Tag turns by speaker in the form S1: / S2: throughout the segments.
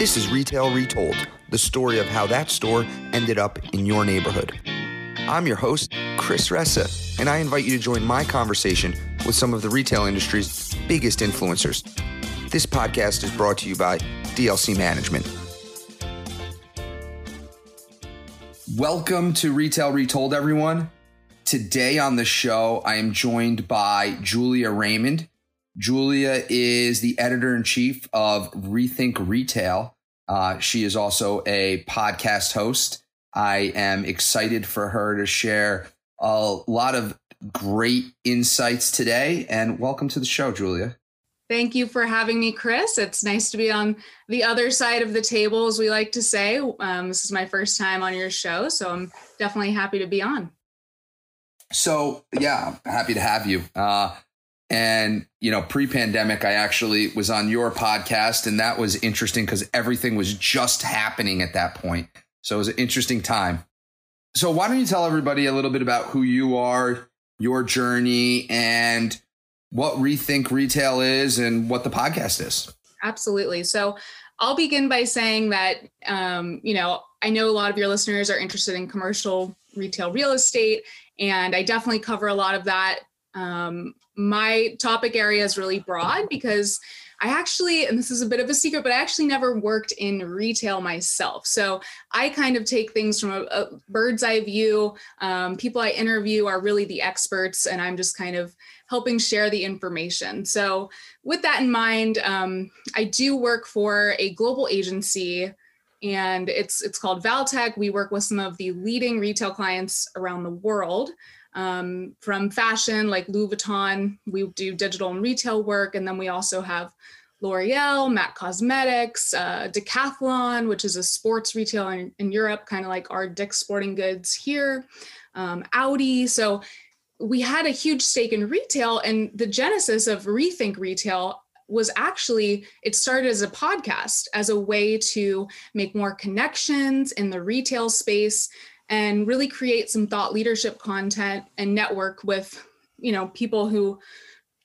S1: This is Retail Retold, the story of how that store ended up in your neighborhood. I'm your host, Chris Ressa, and I invite you to join my conversation with some of the retail industry's biggest influencers. This podcast is brought to you by DLC Management. Welcome to Retail Retold, everyone. Today on the show, I am joined by Julia Raymond. Julia is the editor in chief of Rethink Retail. Uh, she is also a podcast host. I am excited for her to share a lot of great insights today. And welcome to the show, Julia.
S2: Thank you for having me, Chris. It's nice to be on the other side of the table, as we like to say. Um, this is my first time on your show, so I'm definitely happy to be on.
S1: So, yeah, happy to have you. Uh, and, you know, pre pandemic, I actually was on your podcast, and that was interesting because everything was just happening at that point. So it was an interesting time. So, why don't you tell everybody a little bit about who you are, your journey, and what Rethink Retail is and what the podcast is?
S2: Absolutely. So, I'll begin by saying that, um, you know, I know a lot of your listeners are interested in commercial retail real estate, and I definitely cover a lot of that um, my topic area is really broad because I actually, and this is a bit of a secret, but I actually never worked in retail myself. So I kind of take things from a, a bird's eye view. Um, people I interview are really the experts, and I'm just kind of helping share the information. So, with that in mind, um, I do work for a global agency. And it's it's called Valtech. We work with some of the leading retail clients around the world um, from fashion like Louis Vuitton. We do digital and retail work, and then we also have L'Oreal, MAC Cosmetics, uh, Decathlon, which is a sports retailer in, in Europe, kind of like our Dick's Sporting Goods here, um, Audi. So we had a huge stake in retail, and the genesis of Rethink Retail was actually it started as a podcast as a way to make more connections in the retail space and really create some thought leadership content and network with you know people who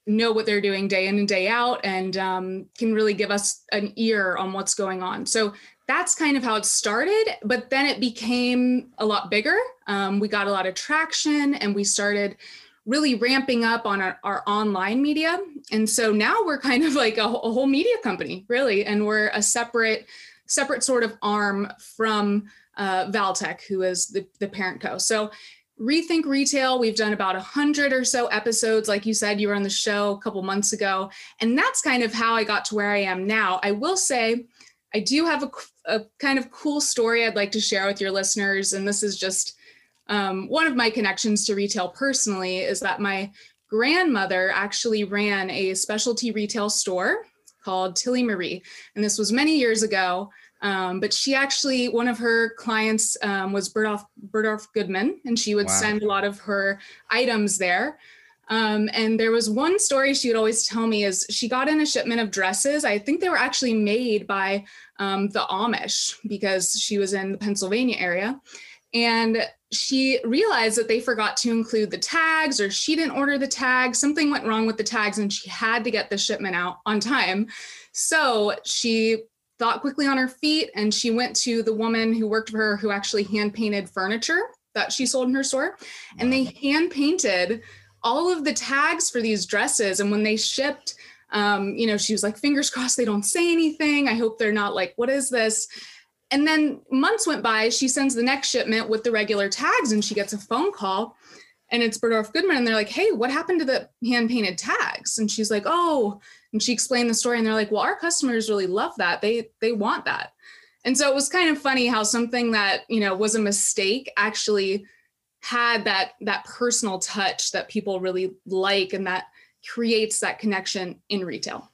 S2: know what they're doing day in and day out and um, can really give us an ear on what's going on. So that's kind of how it started but then it became a lot bigger. Um, we got a lot of traction and we started really ramping up on our, our online media. And so now we're kind of like a, a whole media company really. And we're a separate separate sort of arm from uh, Valtech, who is the, the parent co. So Rethink Retail, we've done about a hundred or so episodes. Like you said, you were on the show a couple months ago. And that's kind of how I got to where I am now. I will say, I do have a, a kind of cool story I'd like to share with your listeners. And this is just um, one of my connections to retail personally is that my grandmother actually ran a specialty retail store called Tilly Marie. And this was many years ago. Um, but she actually, one of her clients um, was Bergdorf, Bergdorf Goodman, and she would wow. send a lot of her items there. Um, and there was one story she would always tell me is she got in a shipment of dresses. I think they were actually made by um, the Amish because she was in the Pennsylvania area. And she realized that they forgot to include the tags or she didn't order the tags. Something went wrong with the tags and she had to get the shipment out on time. So she thought quickly on her feet and she went to the woman who worked for her who actually hand painted furniture that she sold in her store and they hand painted all of the tags for these dresses and when they shipped um, you know she was like fingers crossed they don't say anything. I hope they're not like what is this? And then months went by she sends the next shipment with the regular tags and she gets a phone call and it's Bergdorf Goodman and they're like hey what happened to the hand painted tags? And she's like oh and she explained the story and they're like well our customers really love that. They they want that. And so it was kind of funny how something that you know was a mistake actually had that that personal touch that people really like and that creates that connection in retail.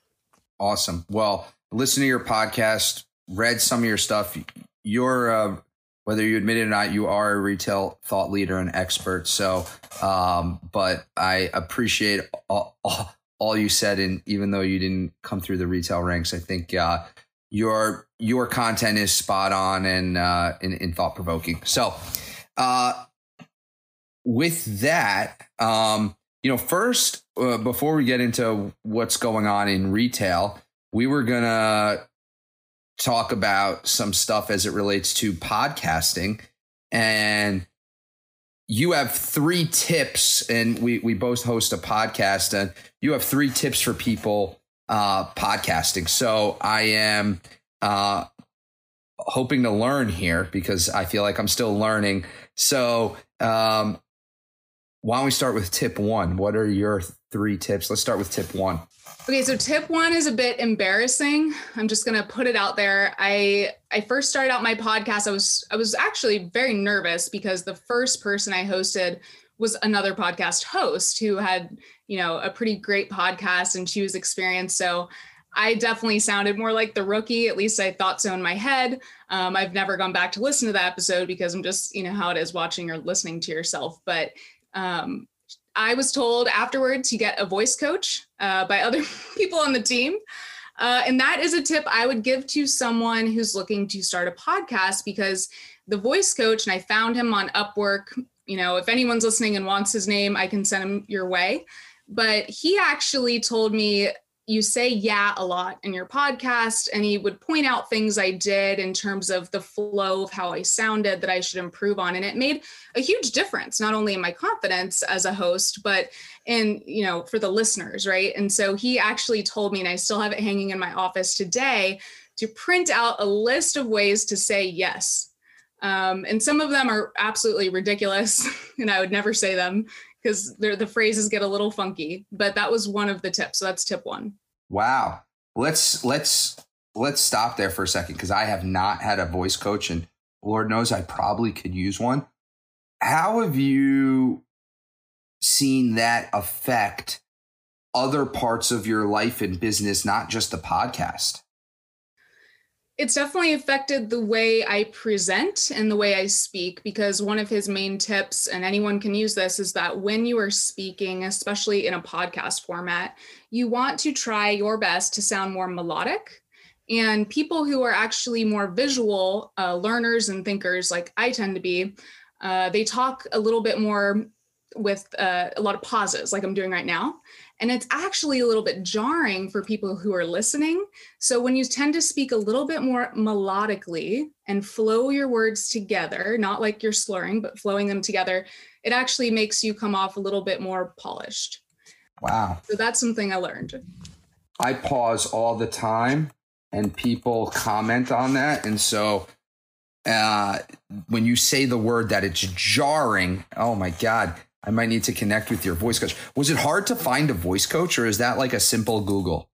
S1: Awesome. Well listen to your podcast read some of your stuff. You're uh, whether you admit it or not you are a retail thought leader and expert. So um, but i appreciate all, all all you said, and even though you didn't come through the retail ranks, I think uh, your your content is spot on and uh, and, and thought provoking. So, uh, with that, um, you know, first uh, before we get into what's going on in retail, we were gonna talk about some stuff as it relates to podcasting. And you have three tips, and we, we both host a podcast, and you have three tips for people uh, podcasting. So I am uh, hoping to learn here because I feel like I'm still learning. So um, why don't we start with tip one? What are your three tips? Let's start with tip one.
S2: Okay, so tip one is a bit embarrassing. I'm just gonna put it out there. I I first started out my podcast. I was I was actually very nervous because the first person I hosted was another podcast host who had you know a pretty great podcast and she was experienced. So I definitely sounded more like the rookie. At least I thought so in my head. Um, I've never gone back to listen to that episode because I'm just you know how it is watching or listening to yourself. But um, I was told afterwards to get a voice coach uh, by other people on the team. Uh, and that is a tip I would give to someone who's looking to start a podcast because the voice coach, and I found him on Upwork. You know, if anyone's listening and wants his name, I can send him your way. But he actually told me you say yeah a lot in your podcast and he would point out things i did in terms of the flow of how i sounded that i should improve on and it made a huge difference not only in my confidence as a host but in you know for the listeners right? And so he actually told me and i still have it hanging in my office today to print out a list of ways to say yes. Um, and some of them are absolutely ridiculous and i would never say them because the phrases get a little funky but that was one of the tips so that's tip one
S1: Wow. Let's let's let's stop there for a second because I have not had a voice coach and Lord knows I probably could use one. How have you seen that affect other parts of your life and business, not just the podcast?
S2: It's definitely affected the way I present and the way I speak because one of his main tips, and anyone can use this, is that when you are speaking, especially in a podcast format, you want to try your best to sound more melodic. And people who are actually more visual uh, learners and thinkers, like I tend to be, uh, they talk a little bit more with uh, a lot of pauses, like I'm doing right now. And it's actually a little bit jarring for people who are listening. So when you tend to speak a little bit more melodically and flow your words together, not like you're slurring, but flowing them together, it actually makes you come off a little bit more polished.
S1: Wow.
S2: So that's something I learned.
S1: I pause all the time and people comment on that. And so uh, when you say the word that it's jarring, oh my God, I might need to connect with your voice coach. Was it hard to find a voice coach or is that like a simple Google?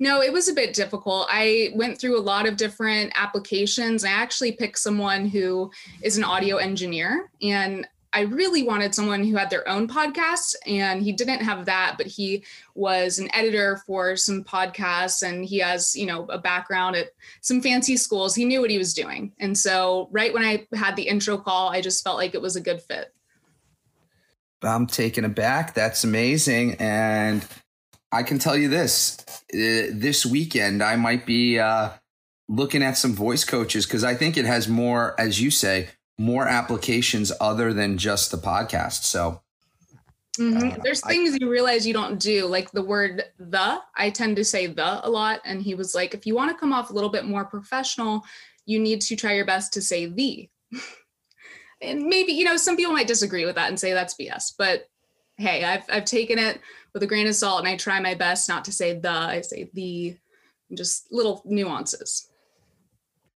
S2: No, it was a bit difficult. I went through a lot of different applications. I actually picked someone who is an audio engineer and I really wanted someone who had their own podcast, and he didn't have that, but he was an editor for some podcasts, and he has, you know, a background at some fancy schools. He knew what he was doing, and so right when I had the intro call, I just felt like it was a good fit.
S1: I'm taken aback. That's amazing. And I can tell you this uh, this weekend, I might be uh, looking at some voice coaches because I think it has more, as you say, more applications other than just the podcast. So,
S2: mm-hmm. uh, there's things I, you realize you don't do, like the word the. I tend to say the a lot. And he was like, if you want to come off a little bit more professional, you need to try your best to say the. and maybe you know some people might disagree with that and say that's bs but hey i've, I've taken it with a grain of salt and i try my best not to say the i say the just little nuances.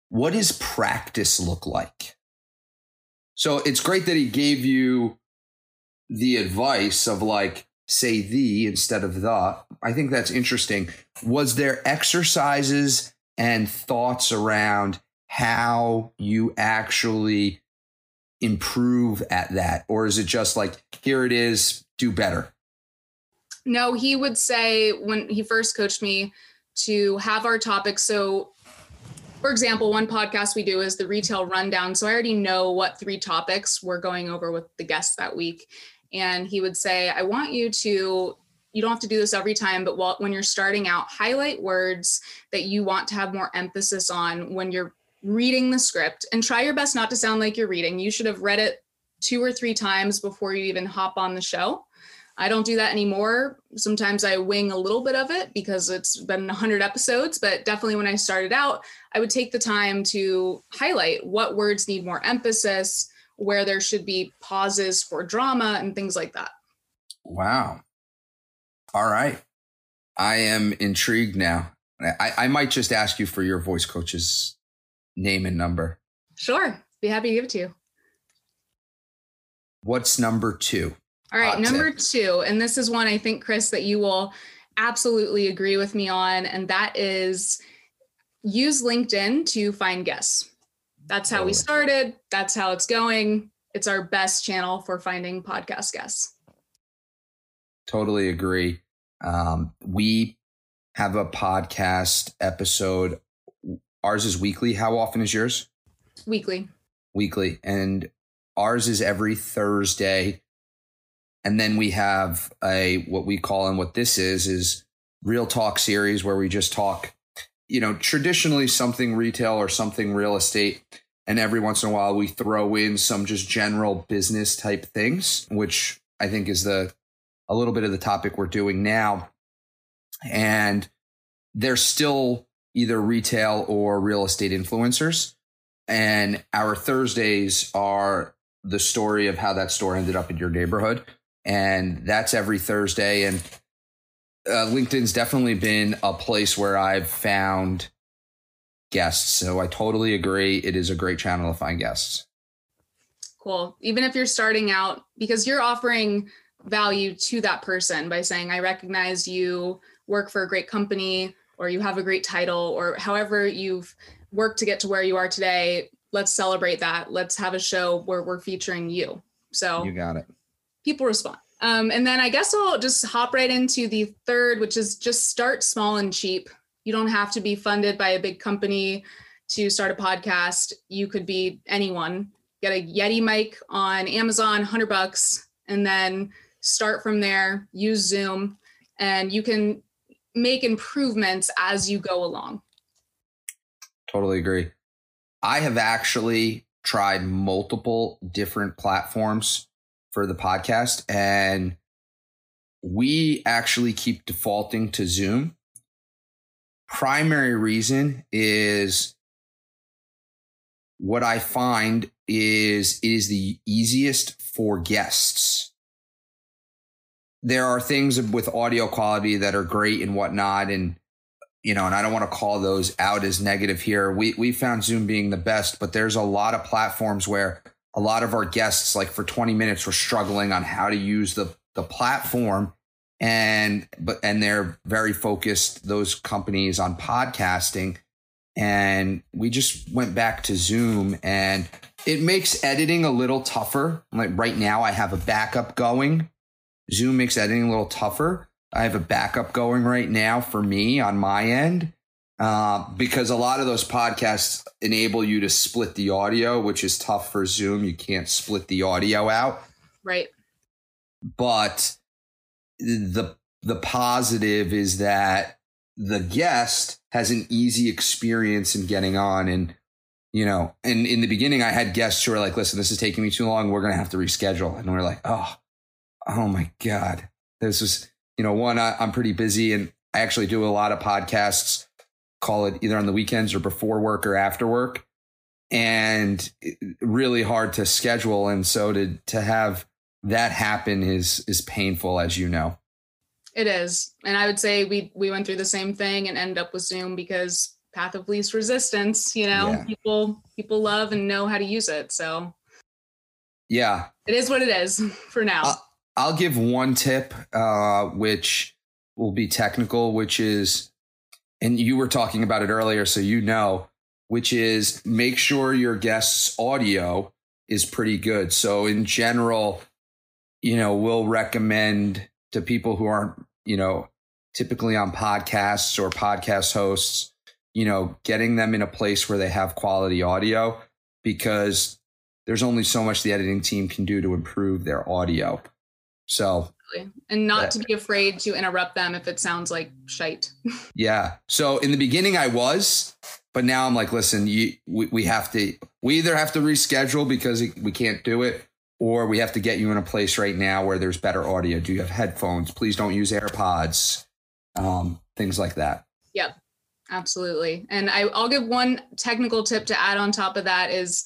S1: What does practice look like? So it's great that he gave you the advice of like say the instead of the. I think that's interesting. Was there exercises and thoughts around how you actually improve at that? Or is it just like, here it is, do better?
S2: No, he would say when he first coached me to have our topics. So, for example, one podcast we do is the retail rundown. So I already know what three topics we're going over with the guests that week. And he would say, I want you to you don't have to do this every time, but when you're starting out, highlight words that you want to have more emphasis on when you're reading the script and try your best not to sound like you're reading. You should have read it two or three times before you even hop on the show. I don't do that anymore. Sometimes I wing a little bit of it because it's been 100 episodes, but definitely when I started out, I would take the time to highlight what words need more emphasis, where there should be pauses for drama and things like that.
S1: Wow. All right. I am intrigued now. I, I might just ask you for your voice coach's name and number.
S2: Sure. Be happy to give it to you.
S1: What's number two?
S2: All right. Hot number tip. two. And this is one I think, Chris, that you will absolutely agree with me on. And that is use LinkedIn to find guests. That's how we started. That's how it's going. It's our best channel for finding podcast guests.
S1: Totally agree. Um, we have a podcast episode. Ours is weekly. How often is yours?
S2: Weekly.
S1: Weekly. And ours is every Thursday. And then we have a what we call and what this is is real talk series where we just talk, you know, traditionally something retail or something real estate. And every once in a while we throw in some just general business type things, which I think is the a little bit of the topic we're doing now. And they're still either retail or real estate influencers. And our Thursdays are the story of how that store ended up in your neighborhood. And that's every Thursday. And uh, LinkedIn's definitely been a place where I've found guests. So I totally agree. It is a great channel to find guests.
S2: Cool. Even if you're starting out, because you're offering value to that person by saying, I recognize you work for a great company or you have a great title or however you've worked to get to where you are today. Let's celebrate that. Let's have a show where we're featuring you. So
S1: you got it.
S2: People respond. Um, and then I guess I'll just hop right into the third, which is just start small and cheap. You don't have to be funded by a big company to start a podcast. You could be anyone. Get a Yeti mic on Amazon, 100 bucks, and then start from there, use Zoom, and you can make improvements as you go along.
S1: Totally agree. I have actually tried multiple different platforms for the podcast, and we actually keep defaulting to Zoom. Primary reason is what I find is it is the easiest for guests there are things with audio quality that are great and whatnot and you know and i don't want to call those out as negative here. We we found zoom being the best but there's a lot of platforms where a lot of our guests like for 20 minutes were struggling on how to use the the platform and but and they're very focused those companies on podcasting. And we just went back to zoom and it makes editing a little tougher. Like right now i have a backup going Zoom makes editing a little tougher. I have a backup going right now for me on my end uh, because a lot of those podcasts enable you to split the audio, which is tough for Zoom. You can't split the audio out.
S2: Right.
S1: But the the positive is that the guest has an easy experience in getting on and you know and in the beginning i had guests who were like listen this is taking me too long we're going to have to reschedule and we're like oh oh my God, this is, you know, one, I, I'm pretty busy and I actually do a lot of podcasts, call it either on the weekends or before work or after work. And really hard to schedule. And so to, to have that happen is, is painful, as you know.
S2: It is. And I would say we, we went through the same thing and end up with Zoom because path of least resistance, you know, yeah. people, people love and know how to use it. So
S1: yeah,
S2: it is what it is for now. Uh,
S1: I'll give one tip, uh, which will be technical, which is, and you were talking about it earlier, so you know, which is make sure your guest's audio is pretty good. So in general, you know, we'll recommend to people who aren't, you know, typically on podcasts or podcast hosts, you know, getting them in a place where they have quality audio because there's only so much the editing team can do to improve their audio. So,
S2: and not to be afraid to interrupt them if it sounds like shite.
S1: yeah. So in the beginning, I was, but now I'm like, listen, you, we, we have to, we either have to reschedule because we can't do it, or we have to get you in a place right now where there's better audio. Do you have headphones? Please don't use AirPods. Um, things like that.
S2: Yep, absolutely. And I, I'll give one technical tip to add on top of that is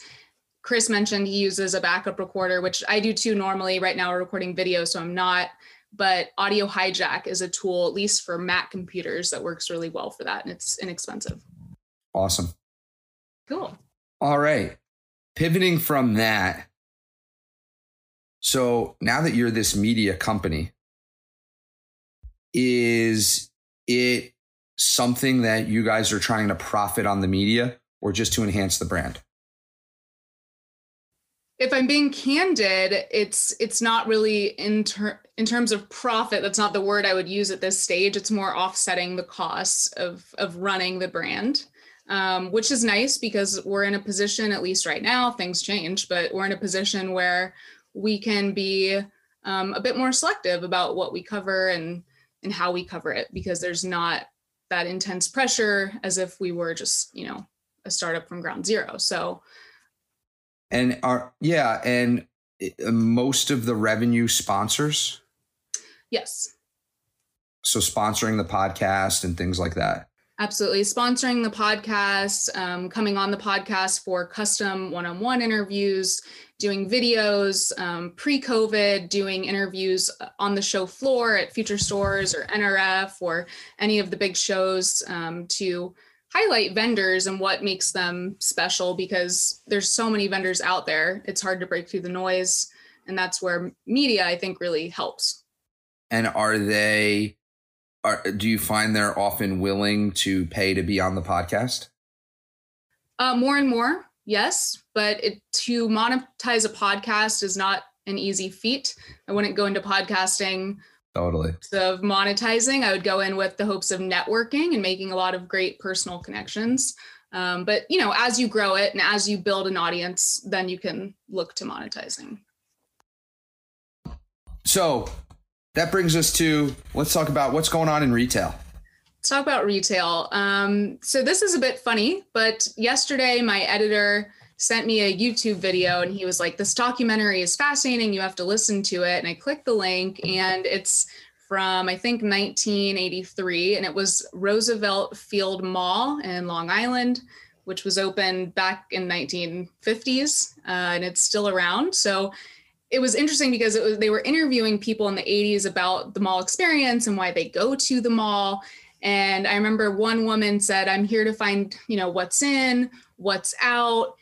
S2: Chris mentioned he uses a backup recorder, which I do too normally. Right now, we're recording video, so I'm not. But Audio Hijack is a tool, at least for Mac computers, that works really well for that, and it's inexpensive.
S1: Awesome.
S2: Cool.
S1: All right. Pivoting from that. So now that you're this media company, is it something that you guys are trying to profit on the media or just to enhance the brand?
S2: If I'm being candid, it's it's not really in ter- in terms of profit. That's not the word I would use at this stage. It's more offsetting the costs of of running the brand, um, which is nice because we're in a position, at least right now, things change, but we're in a position where we can be um, a bit more selective about what we cover and and how we cover it because there's not that intense pressure as if we were just you know a startup from ground zero. So
S1: and are yeah, and uh, most of the revenue sponsors.
S2: Yes.
S1: So sponsoring the podcast and things like that.
S2: Absolutely. Sponsoring the podcast, um, coming on the podcast for custom one on one interviews, doing videos, um, pre COVID, doing interviews on the show floor at Future Stores or NRF or any of the big shows um, to highlight vendors and what makes them special because there's so many vendors out there. It's hard to break through the noise. And that's where media, I think, really helps.
S1: And are they, are, do you find they're often willing to pay to be on the podcast?
S2: Uh, more and more, yes. But it, to monetize a podcast is not an easy feat. I wouldn't go into podcasting
S1: Totally.
S2: Of monetizing, I would go in with the hopes of networking and making a lot of great personal connections. Um, but you know, as you grow it and as you build an audience, then you can look to monetizing.
S1: So that brings us to let's talk about what's going on in retail.
S2: Let's talk about retail. Um, so this is a bit funny, but yesterday my editor sent me a YouTube video and he was like, This documentary is fascinating. You have to listen to it. And I clicked the link and it's from, I think, 1983. And it was Roosevelt Field Mall in Long Island, which was opened back in 1950s uh, and it's still around. So it was interesting because it was they were interviewing people in the 80s about the mall experience and why they go to the mall and i remember one woman said i'm here to find you know what's in what's out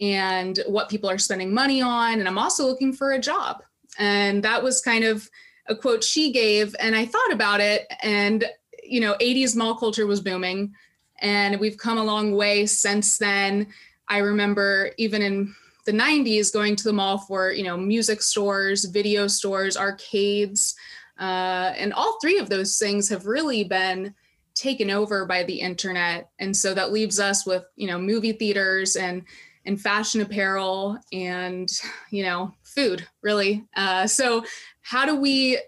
S2: and what people are spending money on. And I'm also looking for a job. And that was kind of a quote she gave. And I thought about it. And, you know, 80s mall culture was booming. And we've come a long way since then. I remember even in the 90s going to the mall for, you know, music stores, video stores, arcades. Uh, and all three of those things have really been taken over by the internet. And so that leaves us with, you know, movie theaters and and fashion apparel and you know food really. Uh, so how do we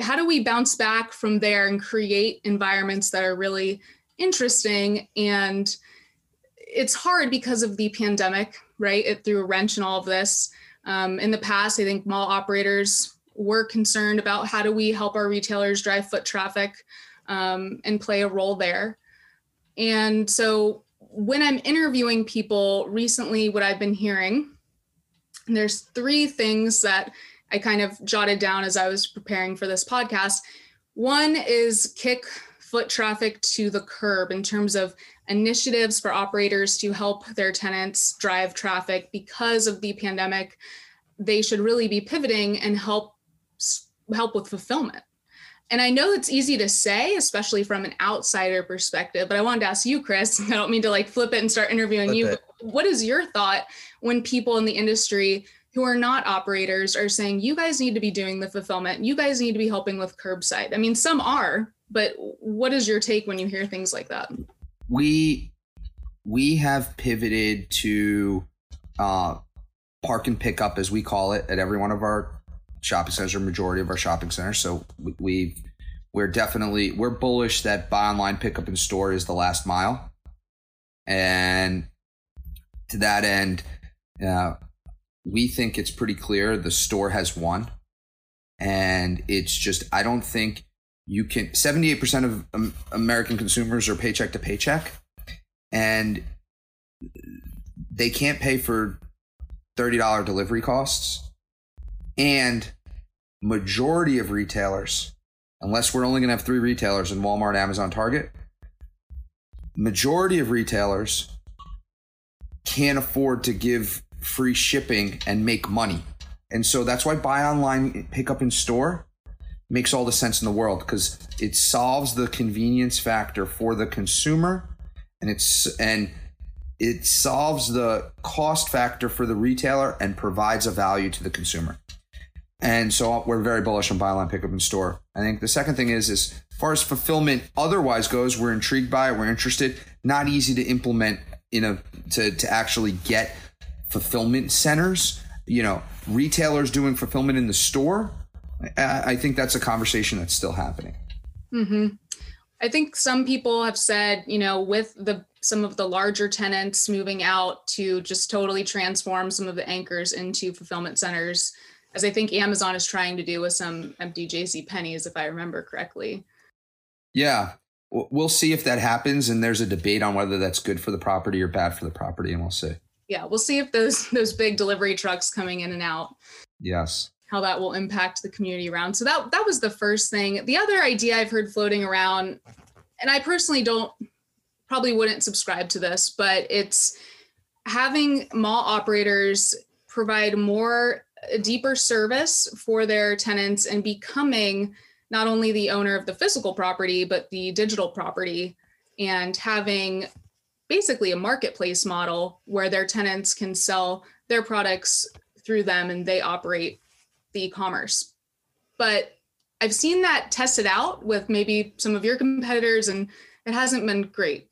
S2: how do we bounce back from there and create environments that are really interesting? And it's hard because of the pandemic right it threw a wrench in all of this. Um, in the past i think mall operators were concerned about how do we help our retailers drive foot traffic um, and play a role there. And so when I'm interviewing people recently, what I've been hearing, there's three things that I kind of jotted down as I was preparing for this podcast. One is kick foot traffic to the curb in terms of initiatives for operators to help their tenants drive traffic because of the pandemic. They should really be pivoting and help help with fulfillment. And I know it's easy to say, especially from an outsider perspective, but I wanted to ask you, Chris. I don't mean to like flip it and start interviewing flip you. What is your thought when people in the industry who are not operators are saying, you guys need to be doing the fulfillment, you guys need to be helping with curbside? I mean, some are, but what is your take when you hear things like that?
S1: We we have pivoted to uh, park and pick up, as we call it, at every one of our shopping centers or majority of our shopping centers. So we we're definitely we're bullish that buy online pickup in store is the last mile, and to that end, uh, we think it's pretty clear the store has won. And it's just, I don't think you can, 78% of American consumers are paycheck to paycheck. And they can't pay for $30 delivery costs. And majority of retailers, unless we're only going to have three retailers in Walmart, Amazon, Target, majority of retailers can't afford to give free shipping and make money. And so that's why buy online, pick up in store makes all the sense in the world because it solves the convenience factor for the consumer and it's and it solves the cost factor for the retailer and provides a value to the consumer. And so we're very bullish on buy online, pick up in store. I think the second thing is, is as far as fulfillment otherwise goes, we're intrigued by it. We're interested. Not easy to implement, you know, to, to actually get fulfillment centers, you know, retailers doing fulfillment in the store. I, I think that's a conversation that's still happening.
S2: Mm-hmm. I think some people have said, you know, with the some of the larger tenants moving out to just totally transform some of the anchors into fulfillment centers as I think Amazon is trying to do with some empty JC Penney's, if I remember correctly.
S1: Yeah, we'll see if that happens, and there's a debate on whether that's good for the property or bad for the property, and we'll see.
S2: Yeah, we'll see if those those big delivery trucks coming in and out.
S1: Yes.
S2: How that will impact the community around. So that that was the first thing. The other idea I've heard floating around, and I personally don't probably wouldn't subscribe to this, but it's having mall operators provide more a deeper service for their tenants and becoming not only the owner of the physical property, but the digital property and having basically a marketplace model where their tenants can sell their products through them and they operate the e-commerce. But I've seen that tested out with maybe some of your competitors and it hasn't been great.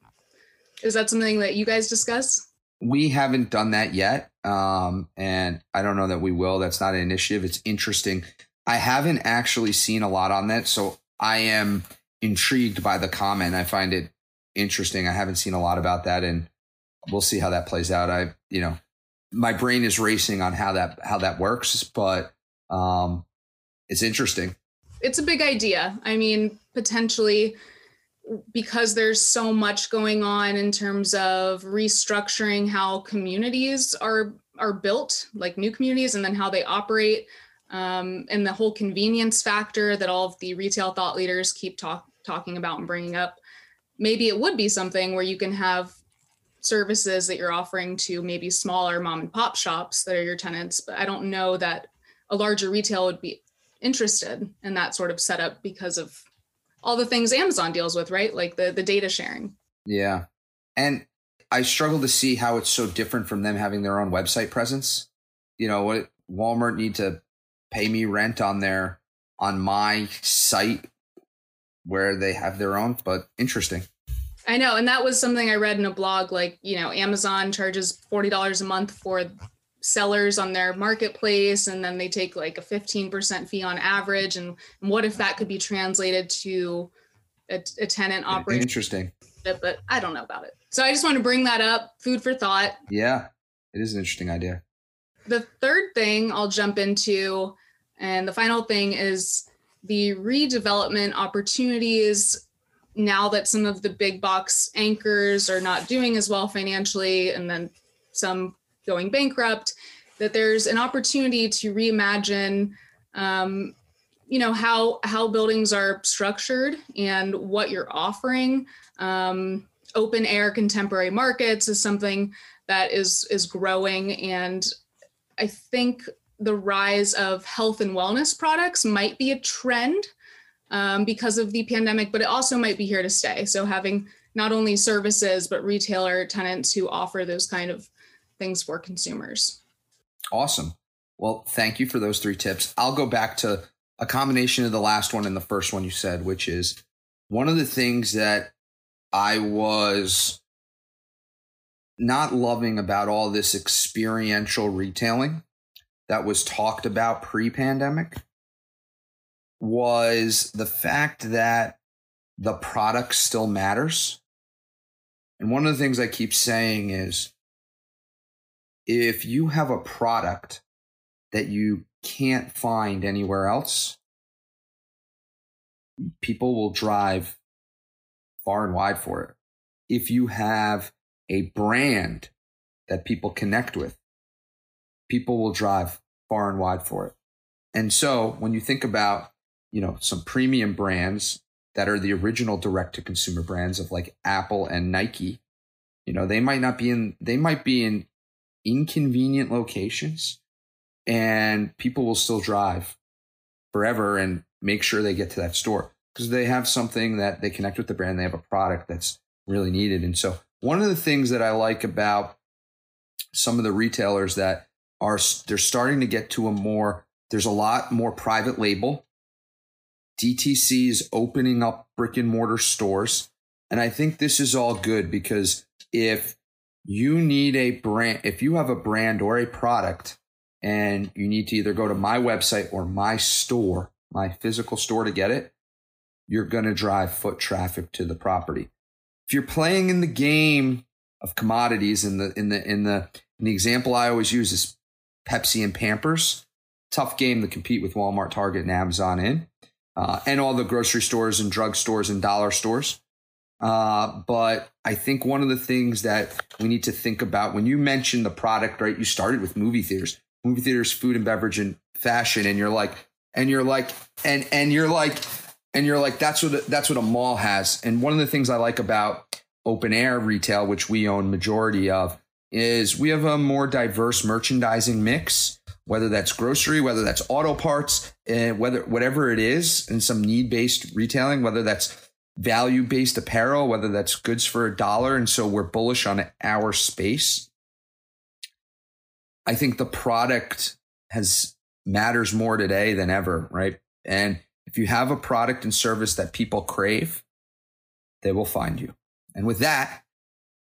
S2: Is that something that you guys discuss?
S1: We haven't done that yet. Um, and I don't know that we will. That's not an initiative. It's interesting. I haven't actually seen a lot on that. So I am intrigued by the comment. I find it interesting. I haven't seen a lot about that and we'll see how that plays out. I, you know, my brain is racing on how that, how that works, but, um, it's interesting.
S2: It's a big idea. I mean, potentially because there's so much going on in terms of restructuring how communities are are built like new communities and then how they operate um, and the whole convenience factor that all of the retail thought leaders keep talk, talking about and bringing up. Maybe it would be something where you can have services that you're offering to maybe smaller mom and pop shops that are your tenants but i don't know that a larger retail would be interested in that sort of setup because of all the things Amazon deals with, right? Like the the data sharing.
S1: Yeah. And I struggle to see how it's so different from them having their own website presence. You know, what Walmart need to pay me rent on their on my site where they have their own, but interesting.
S2: I know, and that was something I read in a blog like, you know, Amazon charges $40 a month for sellers on their marketplace and then they take like a 15% fee on average and, and what if that could be translated to a, a tenant operating
S1: interesting.
S2: But i don't know about it. So i just want to bring that up food for thought.
S1: Yeah it is an interesting idea.
S2: The third thing i'll jump into and the final thing is the redevelopment opportunities now that some of the big box anchors are not doing as well financially and then some going bankrupt, that there's an opportunity to reimagine um, you know how how buildings are structured and what you're offering. Um, open air contemporary markets is something that is is growing and i think the rise of health and wellness products might be a trend um, because of the pandemic but it also might be here to stay. So having not only services but retailer tenants who offer those kind of things for consumers.
S1: Awesome. Well, thank you for those three tips. I'll go back to a combination of the last one and the first one you said, which is one of the things that I was not loving about all this experiential retailing that was talked about pre pandemic was the fact that the product still matters. And one of the things I keep saying is if you have a product that you can't find anywhere else, people will drive far and wide for it. If you have a brand that people connect with, people will drive far and wide for it. And so when you think about, you know, some premium brands that are the original direct to consumer brands of like Apple and Nike, you know, they might not be in, they might be in inconvenient locations and people will still drive forever and make sure they get to that store because they have something that they connect with the brand. They have a product that's really needed. And so one of the things that I like about some of the retailers that are they're starting to get to a more there's a lot more private label. DTC is opening up brick and mortar stores. And I think this is all good because if you need a brand, if you have a brand or a product and you need to either go to my website or my store, my physical store to get it, you're going to drive foot traffic to the property. If you're playing in the game of commodities in the in the in the in the example I always use is Pepsi and Pampers. Tough game to compete with Walmart, Target, and Amazon in, uh, and all the grocery stores and drug stores and dollar stores. Uh, but I think one of the things that we need to think about when you mentioned the product, right? You started with movie theaters, movie theaters, food and beverage and fashion, and you're like, and you're like, and and you're like, and you're like, that's what that's what a mall has. And one of the things I like about open air retail, which we own majority of, is we have a more diverse merchandising mix. Whether that's grocery, whether that's auto parts, uh, whether whatever it is, and some need based retailing, whether that's value based apparel, whether that's goods for a dollar, and so we're bullish on our space. I think the product has matters more today than ever, right? And if you have a product and service that people crave, they will find you. And with that,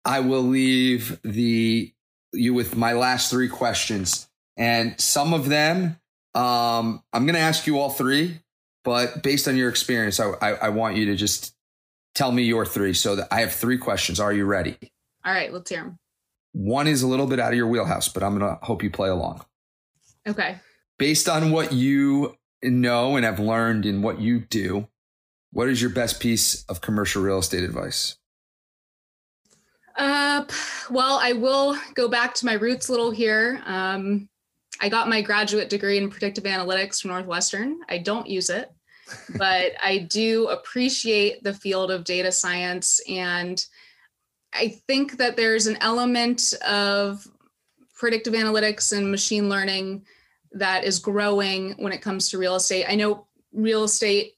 S1: I will leave the you with my last three questions. And some of them, um, I'm going to ask you all three, but based on your experience, I, I, I want you to just tell me your three. So that I have three questions. Are you ready?
S2: All right, let's hear them.
S1: One is a little bit out of your wheelhouse, but I'm going to hope you play along.
S2: Okay.
S1: Based on what you know and have learned in what you do, what is your best piece of commercial real estate advice?
S2: Uh, well, I will go back to my roots a little here. Um, I got my graduate degree in predictive analytics from Northwestern. I don't use it, but I do appreciate the field of data science. And I think that there's an element of predictive analytics and machine learning that is growing when it comes to real estate. I know real estate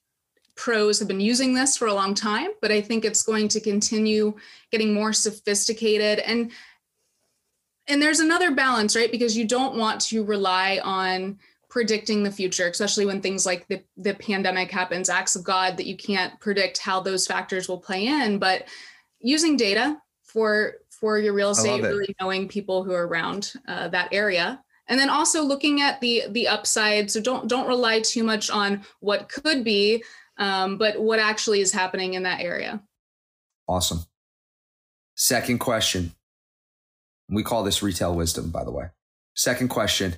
S2: pros have been using this for a long time, but I think it's going to continue getting more sophisticated and and there's another balance, right? Because you don't want to rely on predicting the future, especially when things like the, the pandemic happens, acts of God that you can't predict how those factors will play in. But using data for for your real estate, really knowing people who are around uh, that area. And then also looking at the the upside. So don't don't rely too much on what could be um, but what actually is happening in that area.
S1: Awesome. Second question we call this retail wisdom by the way second question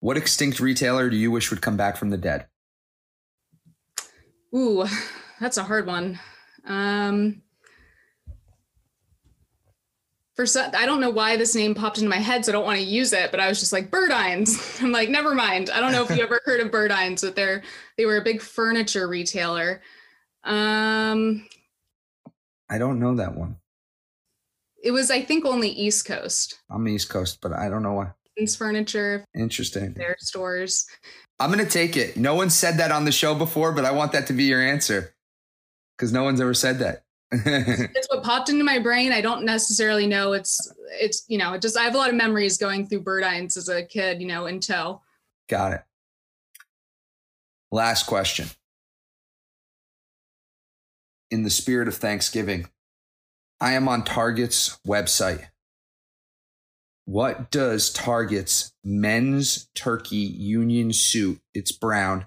S1: what extinct retailer do you wish would come back from the dead
S2: ooh that's a hard one um, for some, I don't know why this name popped into my head, so I don't want to use it, but I was just like Burdines. I'm like, never mind. I don't know if you ever heard of Burdines, but they're they were a big furniture retailer. Um
S1: I don't know that one.
S2: It was, I think, only East Coast.
S1: I'm East Coast, but I don't know why.
S2: It's furniture.
S1: Interesting.
S2: Their stores.
S1: I'm gonna take it. No one said that on the show before, but I want that to be your answer. Because no one's ever said that.
S2: it's what popped into my brain. I don't necessarily know. It's it's you know, it just I have a lot of memories going through Burdines as a kid, you know, in tow.
S1: Got it. Last question. In the spirit of Thanksgiving, I am on Target's website. What does Target's men's turkey union suit, it's brown,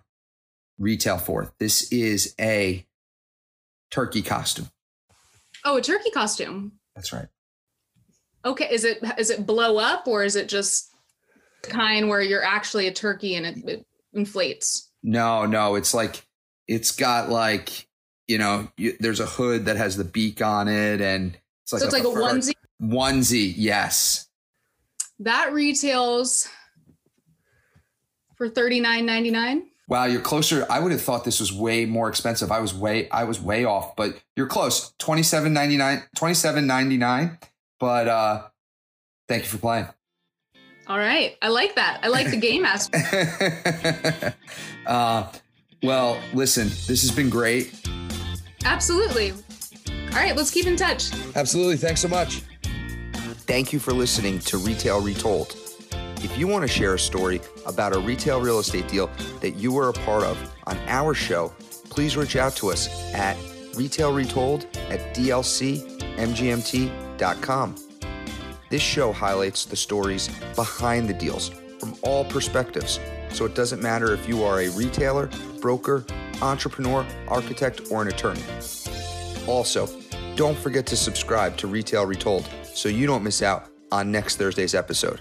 S1: retail for? This is a turkey costume.
S2: Oh, a turkey costume.
S1: That's right.
S2: Okay, is it is it blow up or is it just kind where you're actually a turkey and it, it inflates.
S1: No, no, it's like it's got like you know, you, there's a hood that has the beak on it, and
S2: it's like so it's a, like a onesie.
S1: Onesie, yes.
S2: That retails for thirty nine ninety nine.
S1: Wow, you're closer. I would have thought this was way more expensive. I was way I was way off, but you're close. Twenty seven ninety nine. Twenty seven ninety nine. But uh thank you for playing.
S2: All right. I like that. I like the game aspect.
S1: uh well, listen, this has been great.
S2: Absolutely. All right, let's keep in touch.
S1: Absolutely. Thanks so much. Thank you for listening to Retail Retold. If you want to share a story about a retail real estate deal that you were a part of on our show, please reach out to us at retailretold at dlcmgmt.com. This show highlights the stories behind the deals from all perspectives, so it doesn't matter if you are a retailer, broker, entrepreneur, architect, or an attorney. Also, don't forget to subscribe to Retail Retold so you don't miss out on next Thursday's episode.